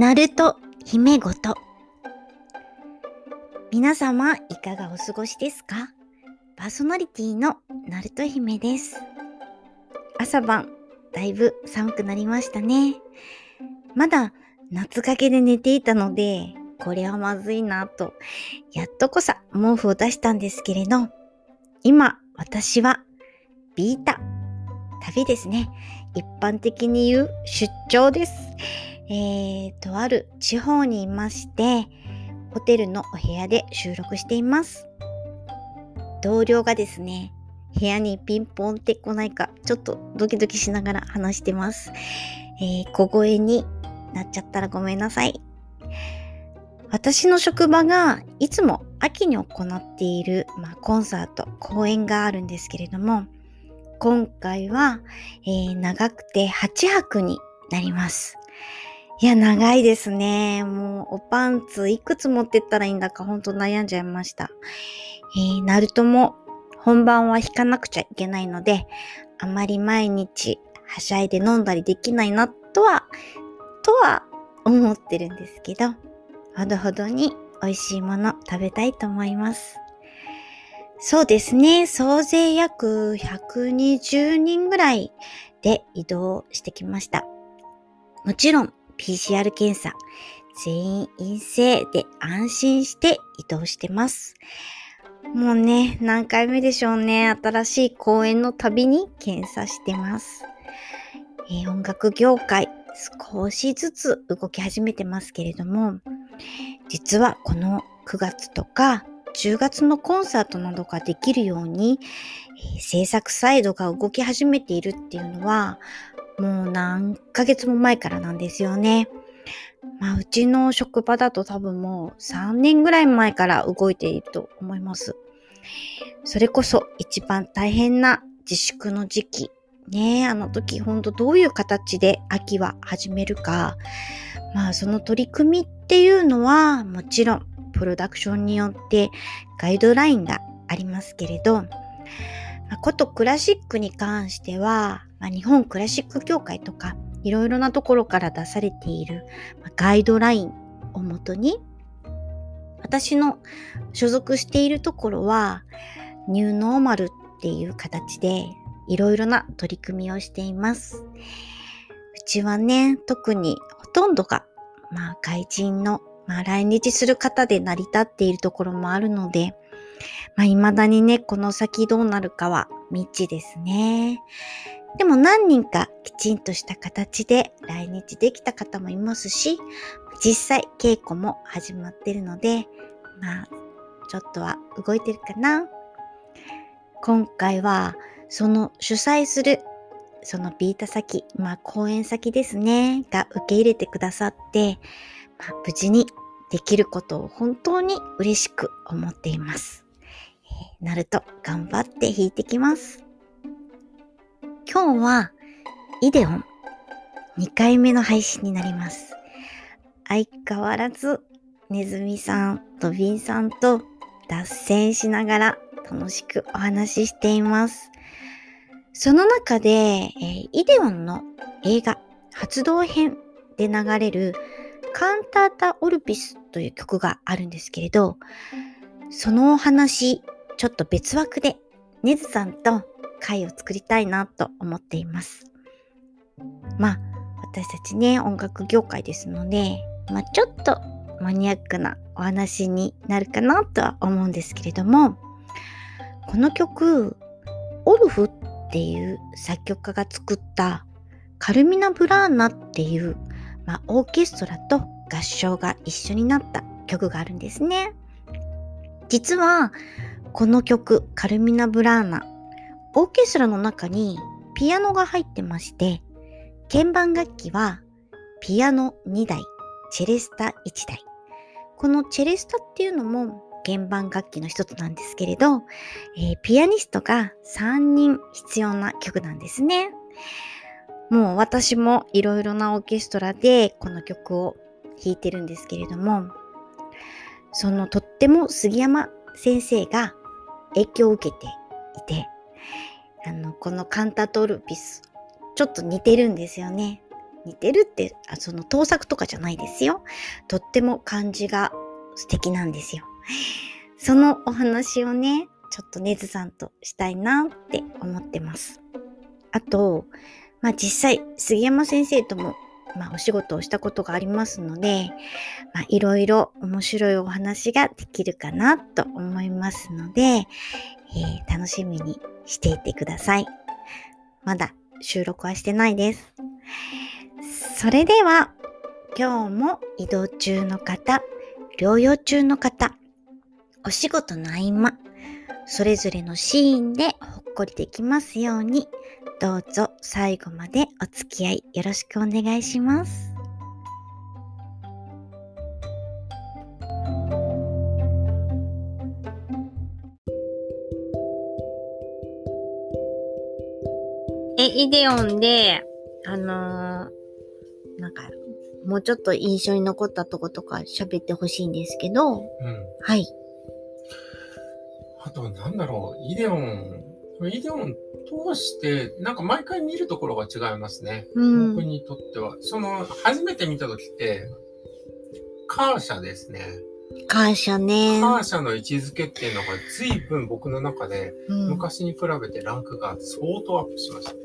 ナルト姫ごと。皆様いかがお過ごしですか？パーソナリティのナルト姫です。朝晩だいぶ寒くなりましたね。まだ夏掛けで寝ていたのでこれはまずいなとやっとこさ毛布を出したんですけれど今私はビータ。旅ですね。一般的に言う出張です。えー、とある地方にいまして、ホテルのお部屋で収録しています。同僚がですね、部屋にピンポンって来ないか、ちょっとドキドキしながら話してます。えー、小声になっちゃったらごめんなさい。私の職場がいつも秋に行っている、まあ、コンサート、公演があるんですけれども、今回は、えー、長くて8泊になります。いや、長いですね。もう、おパンツいくつ持ってったらいいんだか、ほんと悩んじゃいました。えー、ナルトも本番は弾かなくちゃいけないので、あまり毎日はしゃいで飲んだりできないな、とは、とは思ってるんですけど、ほどほどに美味しいもの食べたいと思います。そうですね。総勢約120人ぐらいで移動してきました。もちろん PCR 検査、全員陰性で安心して移動してます。もうね、何回目でしょうね。新しい公演のたびに検査してます。えー、音楽業界、少しずつ動き始めてますけれども、実はこの9月とか10月のコンサートなどができるように、えー、制作サイドが動き始めているっていうのは、もう何ヶ月も前からなんですよね。まあ、うちの職場だと多分もう3年ぐらい前から動いていると思います。それこそ一番大変な自粛の時期。ねあの時ほんとどういう形で秋は始めるか。まあその取り組みっていうのはもちろんプロダクションによってガイドラインがありますけれど、まあ、ことクラシックに関してはまあ、日本クラシック協会とかいろいろなところから出されている、ガイドラインをもとに私の所属しているところはニューノーマルっていう形でいろいろな取り組みをしています。うちはね、特にほとんどが、まあ、外人の、まあ、来日する方で成り立っているところもあるので、まあ、未だにね、この先どうなるかは未知ですね。でも何人かきちんとした形で来日できた方もいますし、実際稽古も始まってるので、まあ、ちょっとは動いてるかな。今回は、その主催する、そのビータ先、まあ講演先ですね、が受け入れてくださって、まあ、無事にできることを本当に嬉しく思っています。なると頑張って弾いてきます。今日はイデオン2回目の配信になります。相変わらずネズミさん、ドビンさんと脱線しながら楽しくお話ししています。その中で、えー、イデオンの映画発動編で流れるカンタータ・オルピスという曲があるんですけれど、そのお話、ちょっと別枠でネズさんと回を作りたいなと思っています。まあ、私たちね、音楽業界ですので、まあ、ちょっとマニアックなお話になるかなとは思うんですけれども、この曲、オルフっていう作曲家が作ったカルミナ・ブラーナっていう、まあ、オーケストラと合唱が一緒になった曲があるんですね。実は、この曲、カルミナ・ブラーナオーケストラの中にピアノが入ってまして、鍵盤楽器はピアノ2台、チェレスタ1台。このチェレスタっていうのも鍵盤楽器の一つなんですけれど、えー、ピアニストが3人必要な曲なんですね。もう私もいろいろなオーケストラでこの曲を弾いてるんですけれども、そのとっても杉山先生が影響を受けていて、あの、このカンタトルピス、ちょっと似てるんですよね。似てるってあその盗作とかじゃないですよ。とっても感じが素敵なんですよ。そのお話をねちょっとねずさんとしたいなって思ってます。あとまあ実際杉山先生ともまあ、お仕事をしたことがありますので、まあ、いろいろ面白いお話ができるかなと思いますので、えー、楽しみにしていてください。まだ収録はしてないです。それでは、今日も移動中の方、療養中の方、お仕事の合間、それぞれのシーンでほっこりできますように、どうぞ最後までお付き合いよろしくお願いします。え、イデオンで、あのー、なんか、もうちょっと印象に残ったとことか喋ってほしいんですけど、うん。はい。あと、なんだろう、イデオン、イデオン通して、なんか毎回見るところが違いますね。うん、僕にとっては。その、初めて見た時って、カーシャですね。カーシャね。カーシャの位置づけっていうのが随分僕の中で、昔に比べてランクが相当アップしました。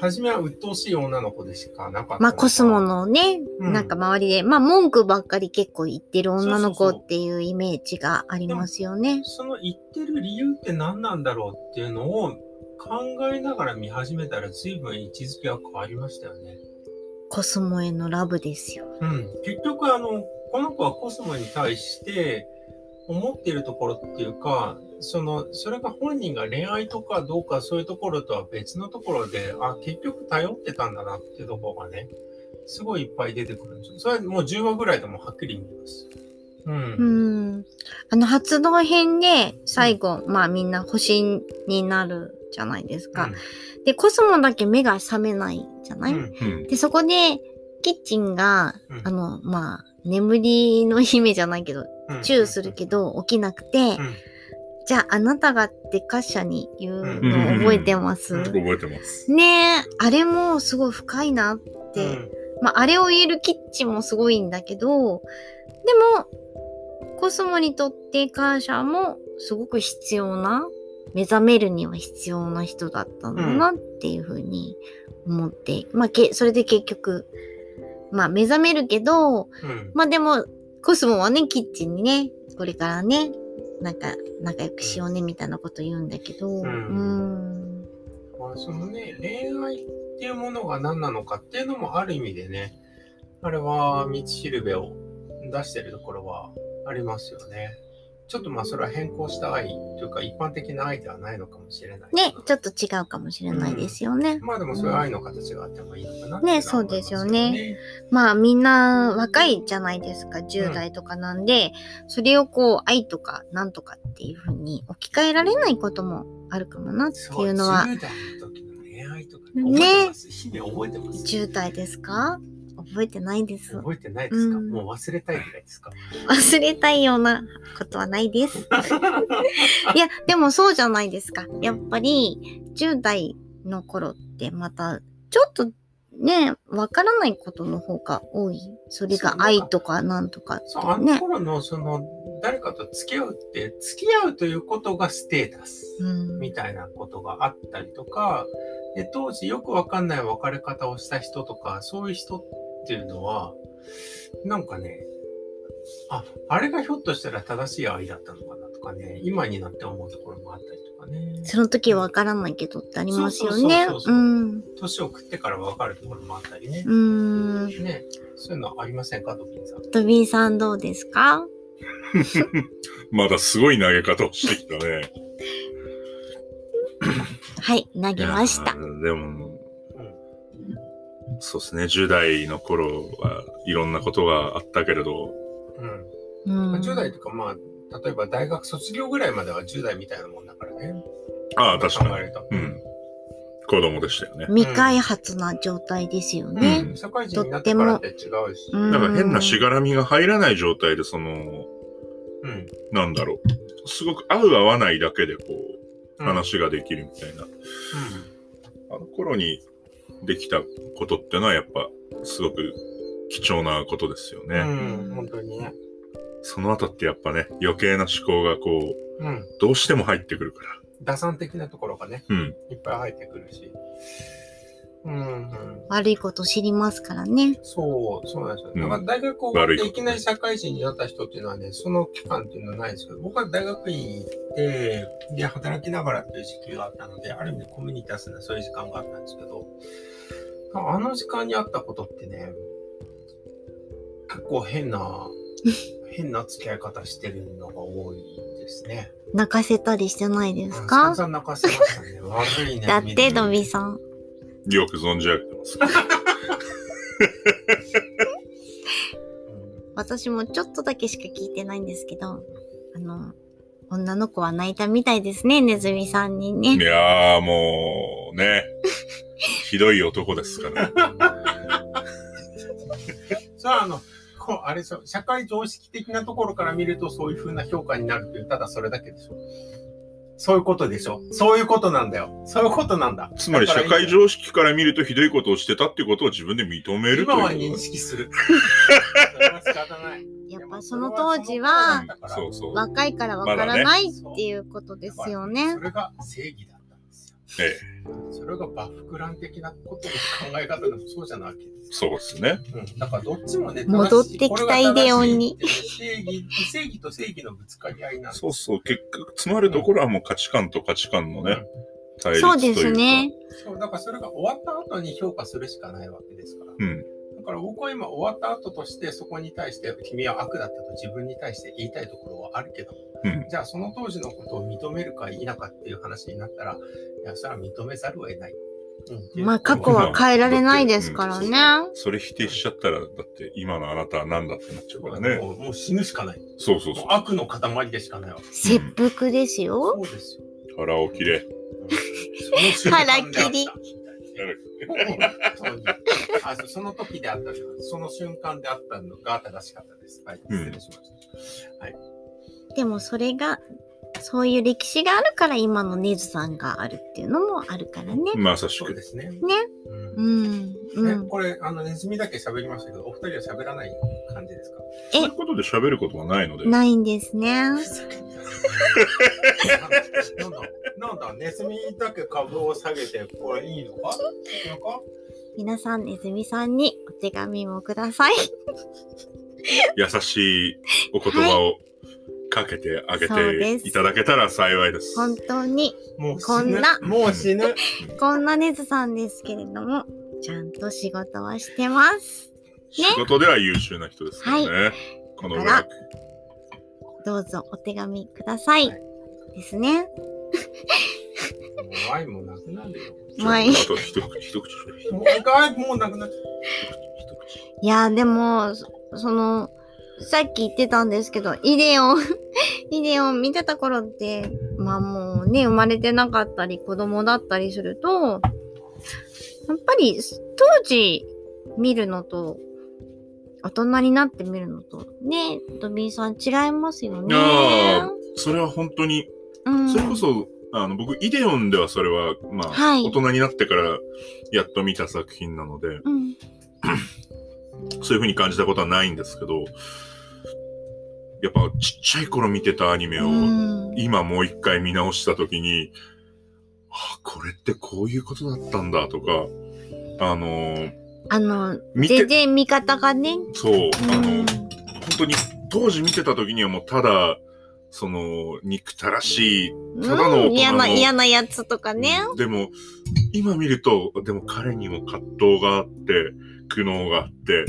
初めは鬱陶しい女の子でしかなかった。まあコスモのね、うん、なんか周りで、まあ文句ばっかり結構言ってる女の子っていうイメージがありますよね。その言ってる理由って何なんだろうっていうのを考えながら見始めたら随分位置づけは変わりましたよね。コスモへのラブですよ。うん。結局あの、この子はコスモに対して思っているところっていうか、その、それが本人が恋愛とかどうかそういうところとは別のところで、あ、結局頼ってたんだなっていうところがね、すごいいっぱい出てくるんです。よ。それはもう10話ぐらいでもはっきり見ます。うん。うん。あの、発動編で最後、うん、まあみんな星になるじゃないですか。うん、で、コスモだけ目が覚めないじゃない、うん、で、そこで、キッチンが、あの、まあ、眠りの姫じゃないけど、チューするけど起きなくて、じゃああなたがってカッシャに言うの覚えてます、覚えてます。ねえ、あれもすごい深いなって。まあ、あれを言えるキッチンもすごいんだけど、でも、コスモにとってカーシャもすごく必要な目覚めるには必要な人だったんだなっていうふうに思って、うん、まあけ、それで結局、まあ目覚めるけど、うん、まあでも、コスモはね、キッチンにね、これからね、なんか仲良くしようねみたいなこと言うんだけど、うん。うんまあ、そのね、恋愛っていうものが何なのかっていうのもある意味でね、あれは道しるべを出してるところはありますよね。ちょっとまあそれは変更した愛というか一般的な愛ではないのかもしれない。ね、ちょっと違うかもしれないですよね。うん、まあでもそういう愛の形があってもいいのかな、ね、そうですよね。まあみんな若いじゃないですか、10代とかなんで、うん、それをこう愛とかなんとかっていうふうに置き換えられないこともあるかもなっていうのは。10代の時の恋愛とかね。日々覚えてます。10代ですか？覚えてないです。覚えてないですか、うん、もう忘れたいぐらいですか忘れたいようなことはないです。いや、でもそうじゃないですか。やっぱり、10代の頃ってまた、ちょっとね、わからないことの方が多い。それが愛とかなんとかね、そう、あの頃のその、誰かと付き合うって、付き合うということがステータスみたいなことがあったりとか、で当時よくわかんない別れ方をした人とか、そういう人っていうのは、なんかね、あ、あれがひょっとしたら正しい愛だったのかなとかね、今になって思うところもあったりとかね。その時はわからないけどってありますよね。年を食ってからわかるところもあったりね。うん。ね、そういうのありませんか、ドビンさん。ドビンさんどうですか？まだすごい投げ方をしてきたね。はい、投げました。でも、そうですね、10代の頃はいろんなことがあったけれど。うん。うん、10代とか、まあ、例えば大学卒業ぐらいまでは10代みたいなもんだからね。ああ、確かに。うん。子供でしたよね。未開発な状態ですよね。うん、社会人になってからって違うし。だから変なしがらみが入らない状態で、その、うん、なんだろう。すごく合う合わないだけでこう、話ができるみたいな。うん、あの頃にできたことっていうのはやっぱすごく貴重なことですよね。うん、本当にね。その後ってやっぱね、余計な思考がこう、うん、どうしても入ってくるから。打算的なところがね、うん、いっぱい入ってくるし。うん、悪いこと知りますからね。そう、そうなんですよ。だから大学を終わっていきなり社会人になった人っていうのはね、その期間っていうのはないですけど、僕は大学院行って、で、働きながらっていう時期があったので、ある意味コミュニティアスなそういう時間があったんですけど、あの時間にあったことってね、結構変な、変な付き合い方してるのが多いですね。泣かせたりしてないですか？散々泣かせましたね。悪いね。だって、ドビさん。よく存じ上げてます。私もちょっとだけしか聞いてないんですけど、あの、女の子は泣いたみたいですね、ネズミさんにね。いやーもう、ね。ひどい男ですから。さあ、あの、こう、あれ社会常識的なところから見るとそういう風な評価になるという、ただそれだけでしょ。そういうことでしょ。そういうことなんだよ。そういうことなんだ。つまり社会常識から見るとひどいことをしてたっていうことを自分で認めるという今は認識する。仕方ない。やっぱその当時は、若いからわからないっていうことですよね。それが正義だ。ええ。それがバフクラン的なことの考え方でもそうじゃないわけですそうですね。うん。だからどっちもね、戻ってきたイデオンに。正義、正義と正義のぶつかり合いなんそうそう。結局、詰まるところはもう価値観と価値観のね、対立というか。そうですね。そう、だからそれが終わった後に評価するしかないわけですから。うん。だから僕は今終わった後としてそこに対して君は悪だったと自分に対して言いたいところはあるけど、うん、じゃあその当時のことを認めるか否かっていう話になったら、いや、それは認めざるを得ない。まあ過去は変えられないですからね。それ否定しちゃったら、だって今のあなたは何だってなっちゃうからね。もう死ぬしかない。そうそうそう。悪の塊でしかないわ。切腹ですよ。そうですよ。腹を切れ。腹切り。あその時であったその瞬間であったのが正しかったです。はい、失礼しました。はい。でもそれがそういう歴史があるから今のネズさんがあるっていうのもあるからね。まさしくですね。ね。うん。うん。これ、あの、ネズミだけ喋りましたけど、お二人は喋らない感じですか？そういうことで喋ることはないので。ないんですね。なんだなんだ、ネズミだけ株を下げて、これいいのか？皆さん、ネズミさんにお手紙もください。優しいお言葉を、はいかけてあげていただけたら幸いです。本当に、もうこんな、もう死ぬ。こんなネズさんですけれども、ちゃんと仕事はしてます。ね、仕事では優秀な人ですからね。はい、このワーク。どうぞお手紙ください。はい、ですね。ワインもなくなるよ。ワイン。あと一口、一口。もうもうなくなっちゃう。いや、でも、その、さっき言ってたんですけど、イデオン イデオン見てた頃って、まあもうね、生まれてなかったり、子供だったりすると、やっぱり当時見るのと、大人になって見るのと、ね、ドビーさん違いますよね。ああ、それは本当に、うん、それこそ、あの、僕、イデオンではそれは、まあ、はい、大人になってからやっと見た作品なので、うん、そういうふうに感じたことはないんですけど、やっぱちっちゃい頃見てたアニメを今もう一回見直したときに、あ、これってこういうことだったんだとか、あのー、あの、全然見方がね。そう、あの、本当に当時見てた時にはもうただ、その、憎たらしい、ただの嫌な、嫌なやつとかね。でも、今見ると、でも彼にも葛藤があって、苦悩があって、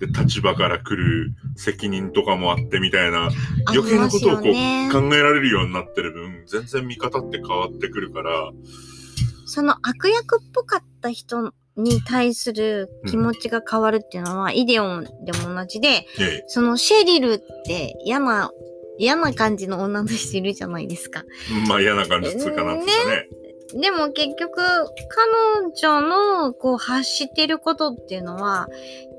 で、立場から来る責任とかもあってみたいな、余計なことをこう、ね、考えられるようになってる分、全然見方って変わってくるから。その悪役っぽかった人に対する気持ちが変わるっていうのは、うん、イデオンでも同じで、ええ、そのシェリルって嫌な、嫌な感じの女の人いるじゃないですか。まあ嫌な感じつうかなんですかね。ねでも結局、彼女のこう発してることっていうのは、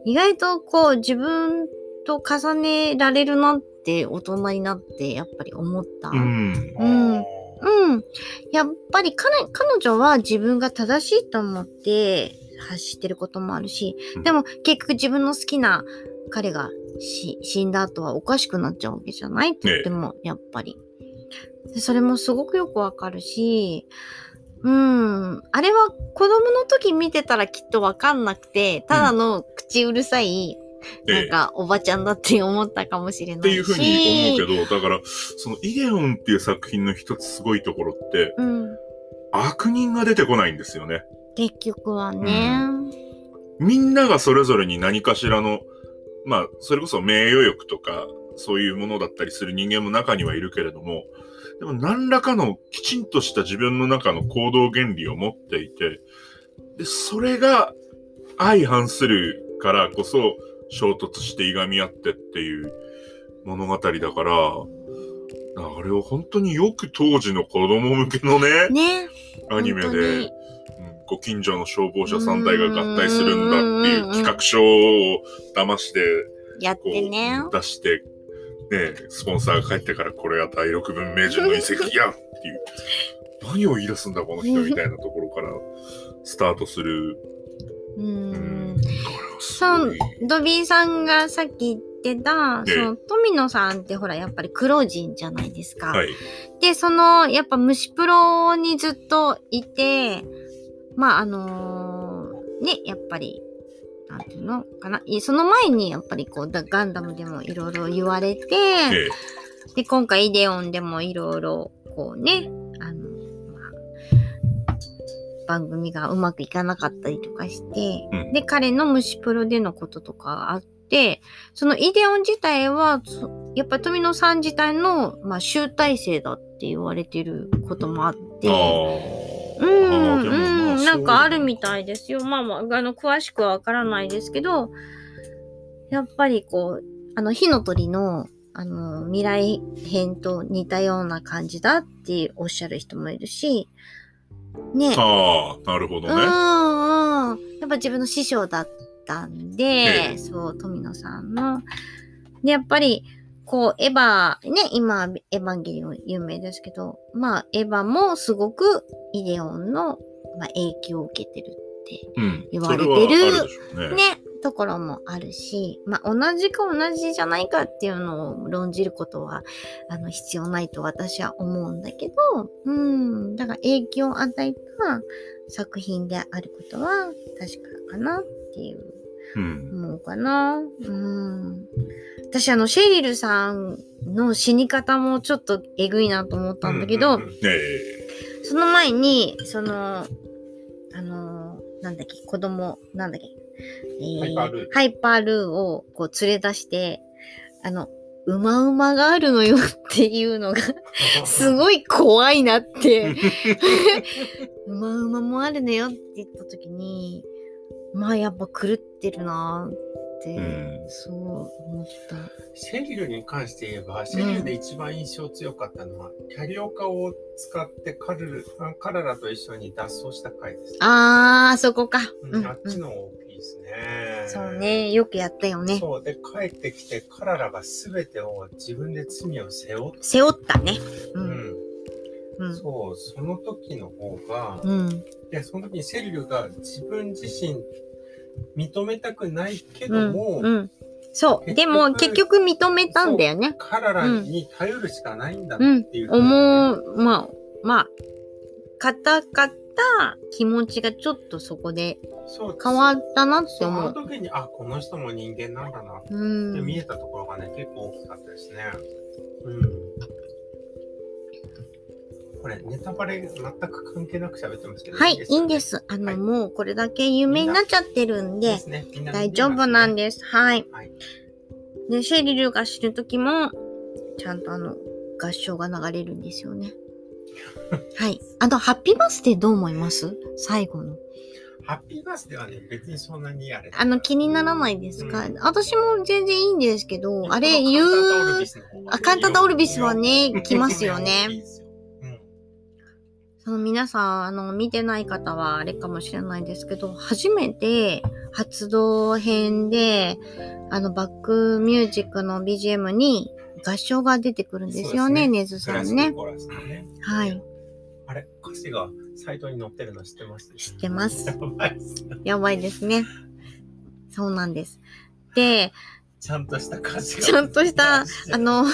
意外とこう自分と重ねられるなって大人になってやっぱり思った。うん。うん。うん。やっぱり彼彼女は自分が正しいと思って発してることもあるし、でも結局自分の好きな彼が死んだ後はおかしくなっちゃうわけじゃないとっても、やっぱり。でそれもすごくよくわかるし、うん。あれは子供の時見てたらきっとわかんなくて、ただの口うるさい、うん、なんかおばちゃんだって思ったかもしれないし。っていうふうに思うけど、だから、そのイデオンっていう作品の一つすごいところって、うん、悪人が出てこないんですよね。結局はね、うん、みんながそれぞれに何かしらの、まあ、それこそ名誉欲とか、そういうものだったりする人間も中にはいるけれども、でも何らかのきちんとした自分の中の行動原理を持っていて、で、それが相反するからこそ衝突していがみ合ってっていう物語だから、あれを本当によく当時の子供向けのね、ねアニメで、うん、ご近所の消防車3台が合体するんだっていう企画書を騙して、やってね。出してね、スポンサーが帰ってからこれは第六文明人の遺跡やっていう、何を言い出すんだこの人みたいなところからスタートする。うん。そう、ドビーさんがさっき言ってた、その富野さんってほらやっぱり黒人じゃないですか。はい、で、そのやっぱ虫プロにずっといて、まああのー、ね、やっぱりなんていうのかな。その前にやっぱりこう、ガンダムでもいろいろ言われて、ええ、で、今回イデオンでもいろいろこうね、番組がうまくいかなかったりとかして、うん、で、彼の虫プロでのこととかあって、そのイデオン自体は、やっぱ富野さん自体の、まあ、集大成だって言われてることもあって、うん、うん、なんかあるみたいですよ。まあまあ、あの、詳しくはわからないですけど、やっぱりこう、あの、火の鳥の、あの、未来編と似たような感じだっておっしゃる人もいるし、ね。ああ、なるほどね。うん、うん。やっぱ自分の師匠だったんで、そう、富野さんの。で、やっぱり、こう、エヴァ、ね、今、エヴァンゲリオン有名ですけど、まあ、エヴァもすごくイデオンの、まあ、影響を受けてるって言われてる、うん、ね、ね、ところもあるし、まあ、同じか同じじゃないかっていうのを論じることは、あの、必要ないと私は思うんだけど、うん、だから影響を与えた作品であることは確かかなっていう、思うかな。うん。私あの、シェリルさんの死に方もちょっとえぐいなと思ったんだけど、うんうんうん。その前に、その、あのなんだっけ、子供、なんだっけ、えー、パイパールー。パイパールーをこう連れ出して、あの、うまうまがあるのよっていうのが すごい怖いなって うまうまもあるのよって言った時に、まあやっぱ狂ってるなって、うん、そう思った。シェリルに関して言えば、シェリルで一番印象強かったのは、うん、キャリオカを使ってカル彼らと一緒に脱走した回です、ね。あー、そこか。うん、あっちのですね、そうね、よくやったよね。そう。で、帰ってきて、彼らが全てを自分で罪を背負った。背負ったね。うん。うん、そう、その時の方が、うん、で、その時にセリルが自分自身認めたくないけども、うんうん、そう。でも結局認めたんだよね。彼らに頼るしかないんだっていう、ね、思う、まあ、まあ、硬かった気持ちがちょっとそこで変わったなって思う。その時に、あ、この人も人間なんだなって見えたところがね、結構大きかったですね。うん。これ、ネタバレ全く関係なく喋ってますけど。はい、いいんです。あの、はい、もうこれだけ有名になっちゃってるんで、でね、大丈夫なんです。はい。はい、で、シェリルが死ぬ時も、ちゃんとあの、合唱が流れるんですよね。はい。あと、ハッピーバースデーどう思います？最後の。ハッピーバースデーはね、別にそんなにあれ。あの、気にならないですか、うん、私も全然いいんですけど、あれ言う、あ、カンタタオルビスはね、来ますよね。その皆さん、あの、見てない方はあれかもしれないですけど、初めて発動編で、あの、バックミュージックの BGM に合唱が出てくるんですよね、ねずさんね。ねはい。あれ歌詞がサイトに載ってるの知ってます？知ってます。やばいです。やばいですね。そうなんです。で、ちゃんとした歌詞が。ちゃんとした、あの、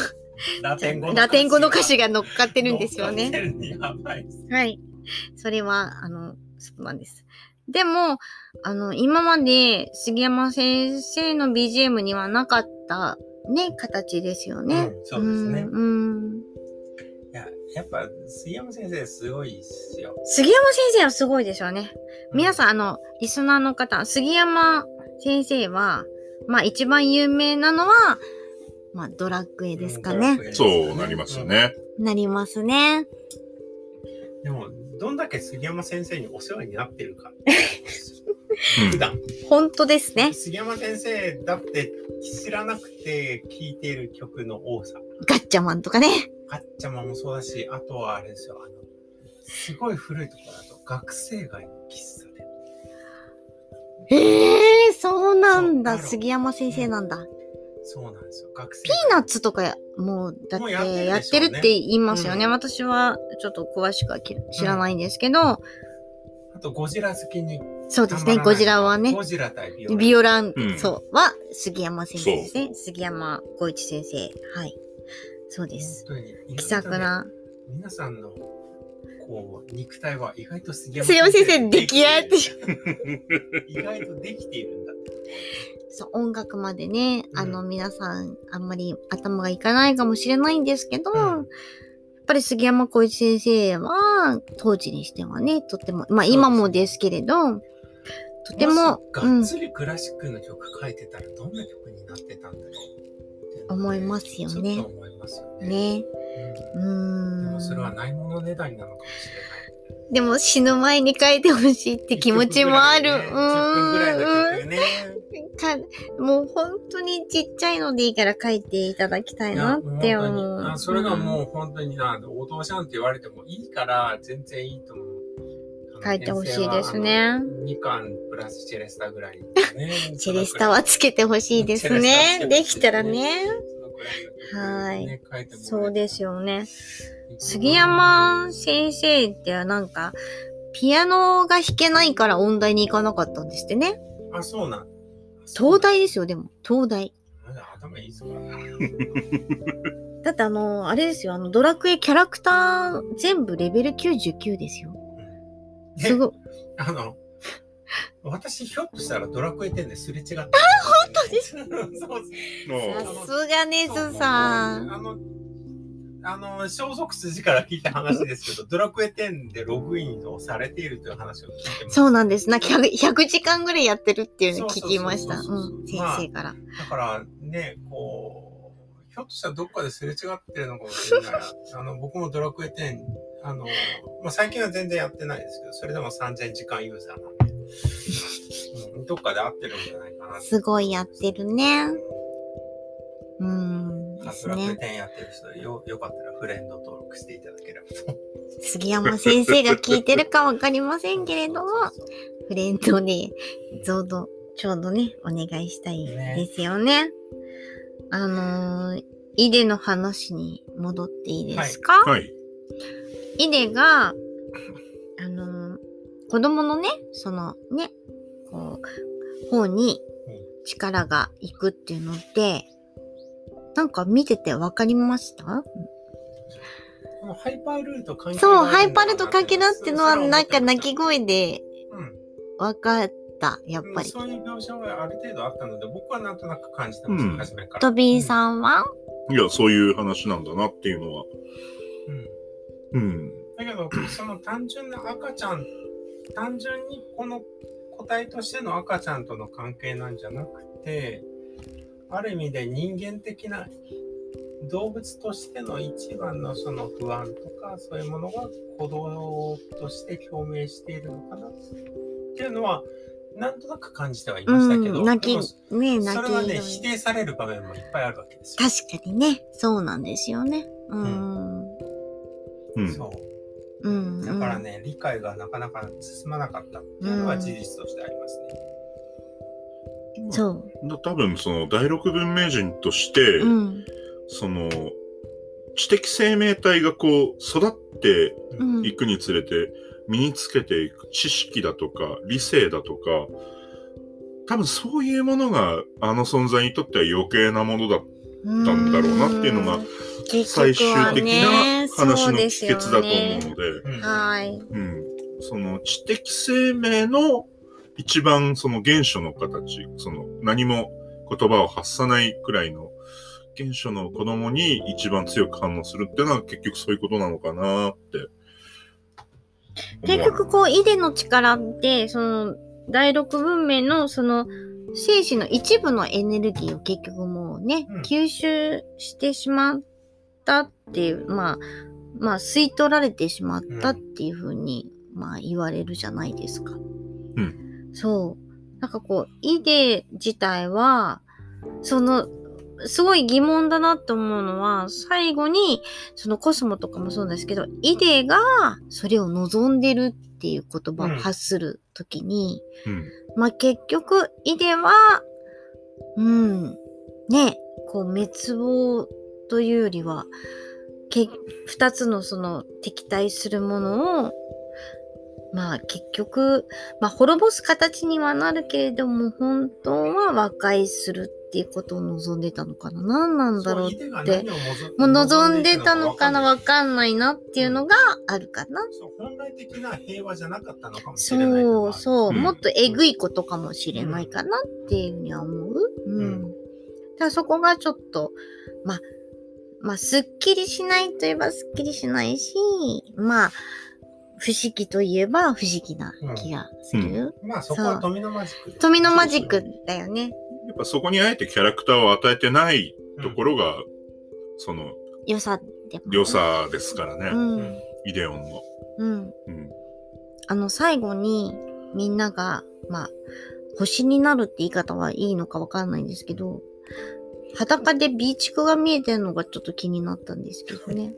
ラテン語ラテン語の歌詞が乗っかってるんですよね。はい。それは、あの、そうなんです。でも、あの、今まで杉山先生の BGM にはなかったね、形ですよね。うん、そうですね。うん。いや、やっぱ杉山先生すごいっすよ。杉山先生はすごいですよね。皆さん、あの、リスナーの方、杉山先生は、まあ一番有名なのは、まあドラッグエですかね。うん、そうなりますよね。なりますね。でも、どんだけ杉山先生にお世話になってるか。普段。本当ですね。杉山先生だって知らなくて聴いている曲の多さ。ガッチャマンとかね。ガッチャマンもそうだし、あとはあれですよ、あの、すごい古いところだと、学生街の喫茶で。ええー、そうなんだ。杉山先生なんだ。そうなんですよ。学生ピーナッツとかもう、だってやってるって言いますよね。うん、私はちょっと詳しくは知らないんですけど、うん、あとゴジラ好きにそうですね、ゴジラはね。ゴジラ対ビオラン。ビオラン、うん、そう、は、杉山先生ですね。杉山浩一先生。はい。そうです。気さくな。皆さんの、こう、肉体は意外と杉山先生出来合って 意外とできているんだ。そう、音楽までね、あの、皆さん、あんまり頭がいかないかもしれないんですけど、うん、やっぱり杉山浩一先生は、当時にしてはね、とっても、まあ今もですけれど、とても、がっつりクラシックの曲書いてたらどんな曲になってたんだろう、思いますよね。ますよね。ね。うん。でもそれはないものねだりなのかもしれない。でも死ぬ前に書いてほしいって気持ちもある。ね、うん。10分ぐらいの曲ね。かもう本当にちっちゃいのでいいから書いていただきたいなって思う。それがもう本当にな、お父さんって言われてもいいから全然いいと思う。書いてほしいですね。2巻プラスチェレスタぐらい、ね。チェレスタはつけてほしいですね。できたらね。はい。そうですよね。杉山先生ってなんか、ピアノが弾けないから音大に行かなかったんですってね。あ、そうなん。東大ですよ、でも。東大。頭いいぞ。だってあの、あれですよ、あの、ドラクエキャラクター全部レベル99ですよ。すごい。あの、私、ひょっとしたらドラクエ10ですれ違った。あ、本当です？かさすがネズさん。あの、あの、消息筋から聞いた話ですけど、ドラクエ10でログインをされているという話を聞いてます。そうなんです。なんか 100, 100時間ぐらいやってるっていうのを聞きました。うん、先生から、まあ。だからね、こう、ひょっとしたらどっかですれ違ってるのかもしれない。あの、僕もドラクエ10あの、まあ、最近は全然やってないですけど、それでも3000時間ユーザーなんで、うん、どっかで合ってるんじゃないかな。すごいやってるね。うん。ですね。楽やってる人よ、よかったらフレンド登録していただければと。杉山先生が聞いてるかわかりませんけれども、フレンドで、ちょうど、ちょうどね、お願いしたいですよね。ねあのー、イデの話に戻っていいですか？はい。はいイデが、あの、子供のね、そのね、こう、方に力がいくっていうのって、なんか見てて分かりました？ハイパールート関係そう、ハイパールート関係だっていうのは、なんか鳴き声で分かった、やっぱり、そういう描写はある程度あったので、僕はなんとなく感じてました、うん、初めから。トビーさんは、いや、そういう話なんだなっていうのは。うん。うん。だけど、その単純な赤ちゃん、単純にこの個体としての赤ちゃんとの関係なんじゃなくて、ある意味で人間的な動物としての一番のその不安とか、そういうものが鼓動として共鳴しているのかなっていうのは、なんとなく感じてはいましたけど、うん、泣き、ね、泣き。それはね、否定される場面もいっぱいあるわけですよ。確かにね、そうなんですよね。うん。うん、そう。うん、だからね、理解がなかなか進まなかったっていうのは事実としてありますね。うん、そう。多分その第六文明人として、うん、その知的生命体がこう育っていくにつれて身につけていく知識だとか理性だとか、多分そういうものがあの存在にとっては余計なものだったんだろうなっていうのが最終的な話の帰結だと思うので、はい。うん。その知的生命の一番その原初の形、その何も言葉を発さないくらいの原初の子供に一番強く反応するっていうのは結局そういうことなのかなって。結局こう、イデの力って、その、第六文明のその、精子の一部のエネルギーを結局もうね、うん、吸収してしまったっていう、まあ、まあ、吸い取られてしまったっていうふうに、ん、まあ言われるじゃないですか。うん。そう。なんかこう、イデ自体は、その、すごい疑問だなって思うのは、最後に、そのコスモとかもそうですけど、イデがそれを望んでるっていう言葉を発するときに、うん、まあ結局、イデは、うん、ね、こう滅亡というよりは、け二つのその敵対するものを、まあ結局、まあ滅ぼす形にはなるけれども、本当は和解するっていうことを望んでたのかな何なんだろうって。もう望んでたのかなわかんないなっていうのがあるかな。そう本来的な平和じゃなかったのかもしれないそうそう、うん、もっとえぐいことかもしれないかなっていうふうには思う。うん。うん、だそこがちょっと、まあ、まあ、すっきりしないといえばすっきりしないし、まあ、不思議といえば不思議な気がする。うん、まあそこは富のマジック。富のマジックだよね。やっぱそこにあえてキャラクターを与えてないところが、うん、その、良さで良さですからね。うん、イデオンの。うん。うん。あの、最後にみんなが、まあ、星になるって言い方はいいのかわかんないんですけど、裸でビーチクが見えてるのがちょっと気になったんですけどね。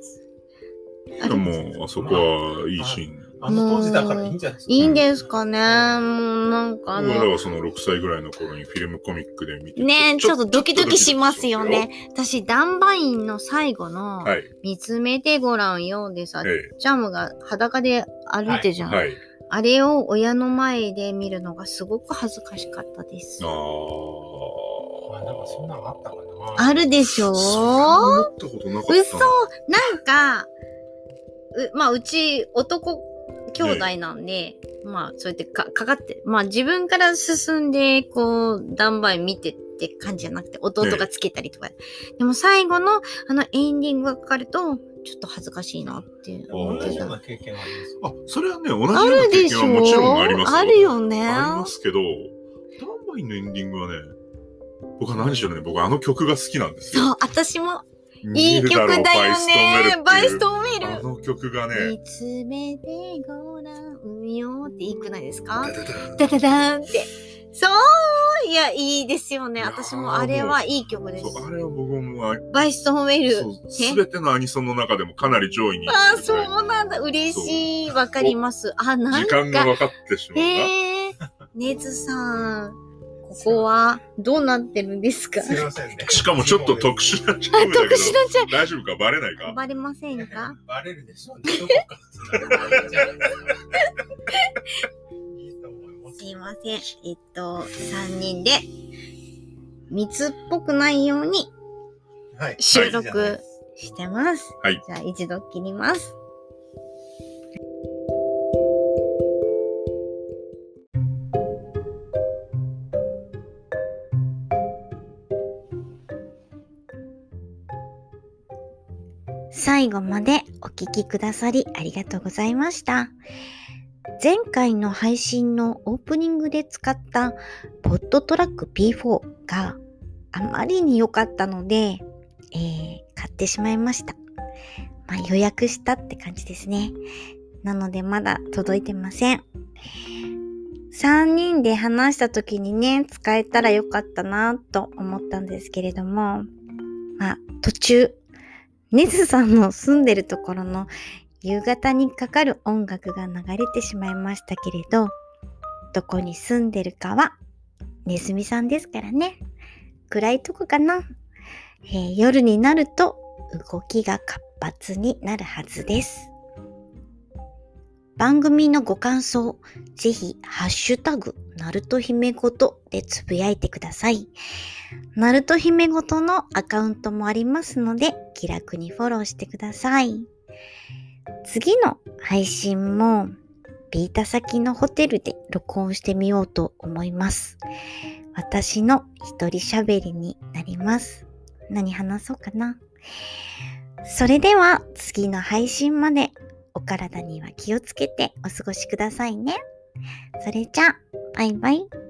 でも、あそこはいいシーン。あの当時だからいいんじゃないですか。いいんですかね。もうなんかあの。俺はその6歳ぐらいの頃にフィルムコミックで見てねちょっとドキドキしますよね。私、ダンバインの最後の、見つめてごらんよでさ、ジャムが裸で歩いてるじゃん。はい、あれを親の前で見るのがすごく恥ずかしかったです。ああ。なんかそんなのあったかな。あるでしょ？思ったことなかった。嘘なんか、う、まあ、うち男兄弟なんで、まあ、そうやってかかかって、まあ自分から進んで、こう、ダンバイ見てって感じじゃなくて、弟がつけたりとか。でも最後の、あのエンディングがかかると、ちょっと恥ずかしいなって思ってた。あ、経験ありますあ、それはね、同じような経験はもちろんありますあるよね。ありますけど、ダンバイのエンディングはね、僕は何しろね、僕あの曲が好きなんですよ。そう、私も。いい曲だよね。バイストーメル。あの曲がね。見つめてごらんよっていいくないですか？ダダダンって。そういや、いいですよね。私もあれはいい曲です。あれは僕も。バイストーメル。すべてのアニソンの中でもかなり上位に。あ、そうなんだ。嬉しい。わかります。あ、なんか。時間が分かってしまうな。えー、ねずさん。ここはどうなってるんですか？すいませんね。しかもちょっと特殊なチャームだけど。特殊なチャーム。大丈夫か？バレないか？バレませんか？バレるでしょうね。すいません。えっと、3人で密っぽくないように収録してます。はい。じゃあ一度切ります。最後までお聴きくださりありがとうございました。前回の配信のオープニングで使ったポッドトラック P4 があまりに良かったので、えー、買ってしまいました。まあ、予約したって感じですね。なのでまだ届いてません。3人で話した時にね、使えたらよかったなと思ったんですけれども、まあ途中ネズさんの住んでるところの夕方にかかる音楽が流れてしまいましたけれど、どこに住んでるかはネズミさんですからね。暗いとこかな。えー、夜になると動きが活発になるはずです。番組のご感想、ぜひ、ハッシュタグ、ナルト姫ごとでつぶやいてください。ナルト姫ごとのアカウントもありますので、気楽にフォローしてください。次の配信も、ビータ先のホテルで録音してみようと思います。私の一人喋りになります。何話そうかな。それでは次の配信までお体には気をつけてお過ごしくださいね。それじゃあ、バイバイ。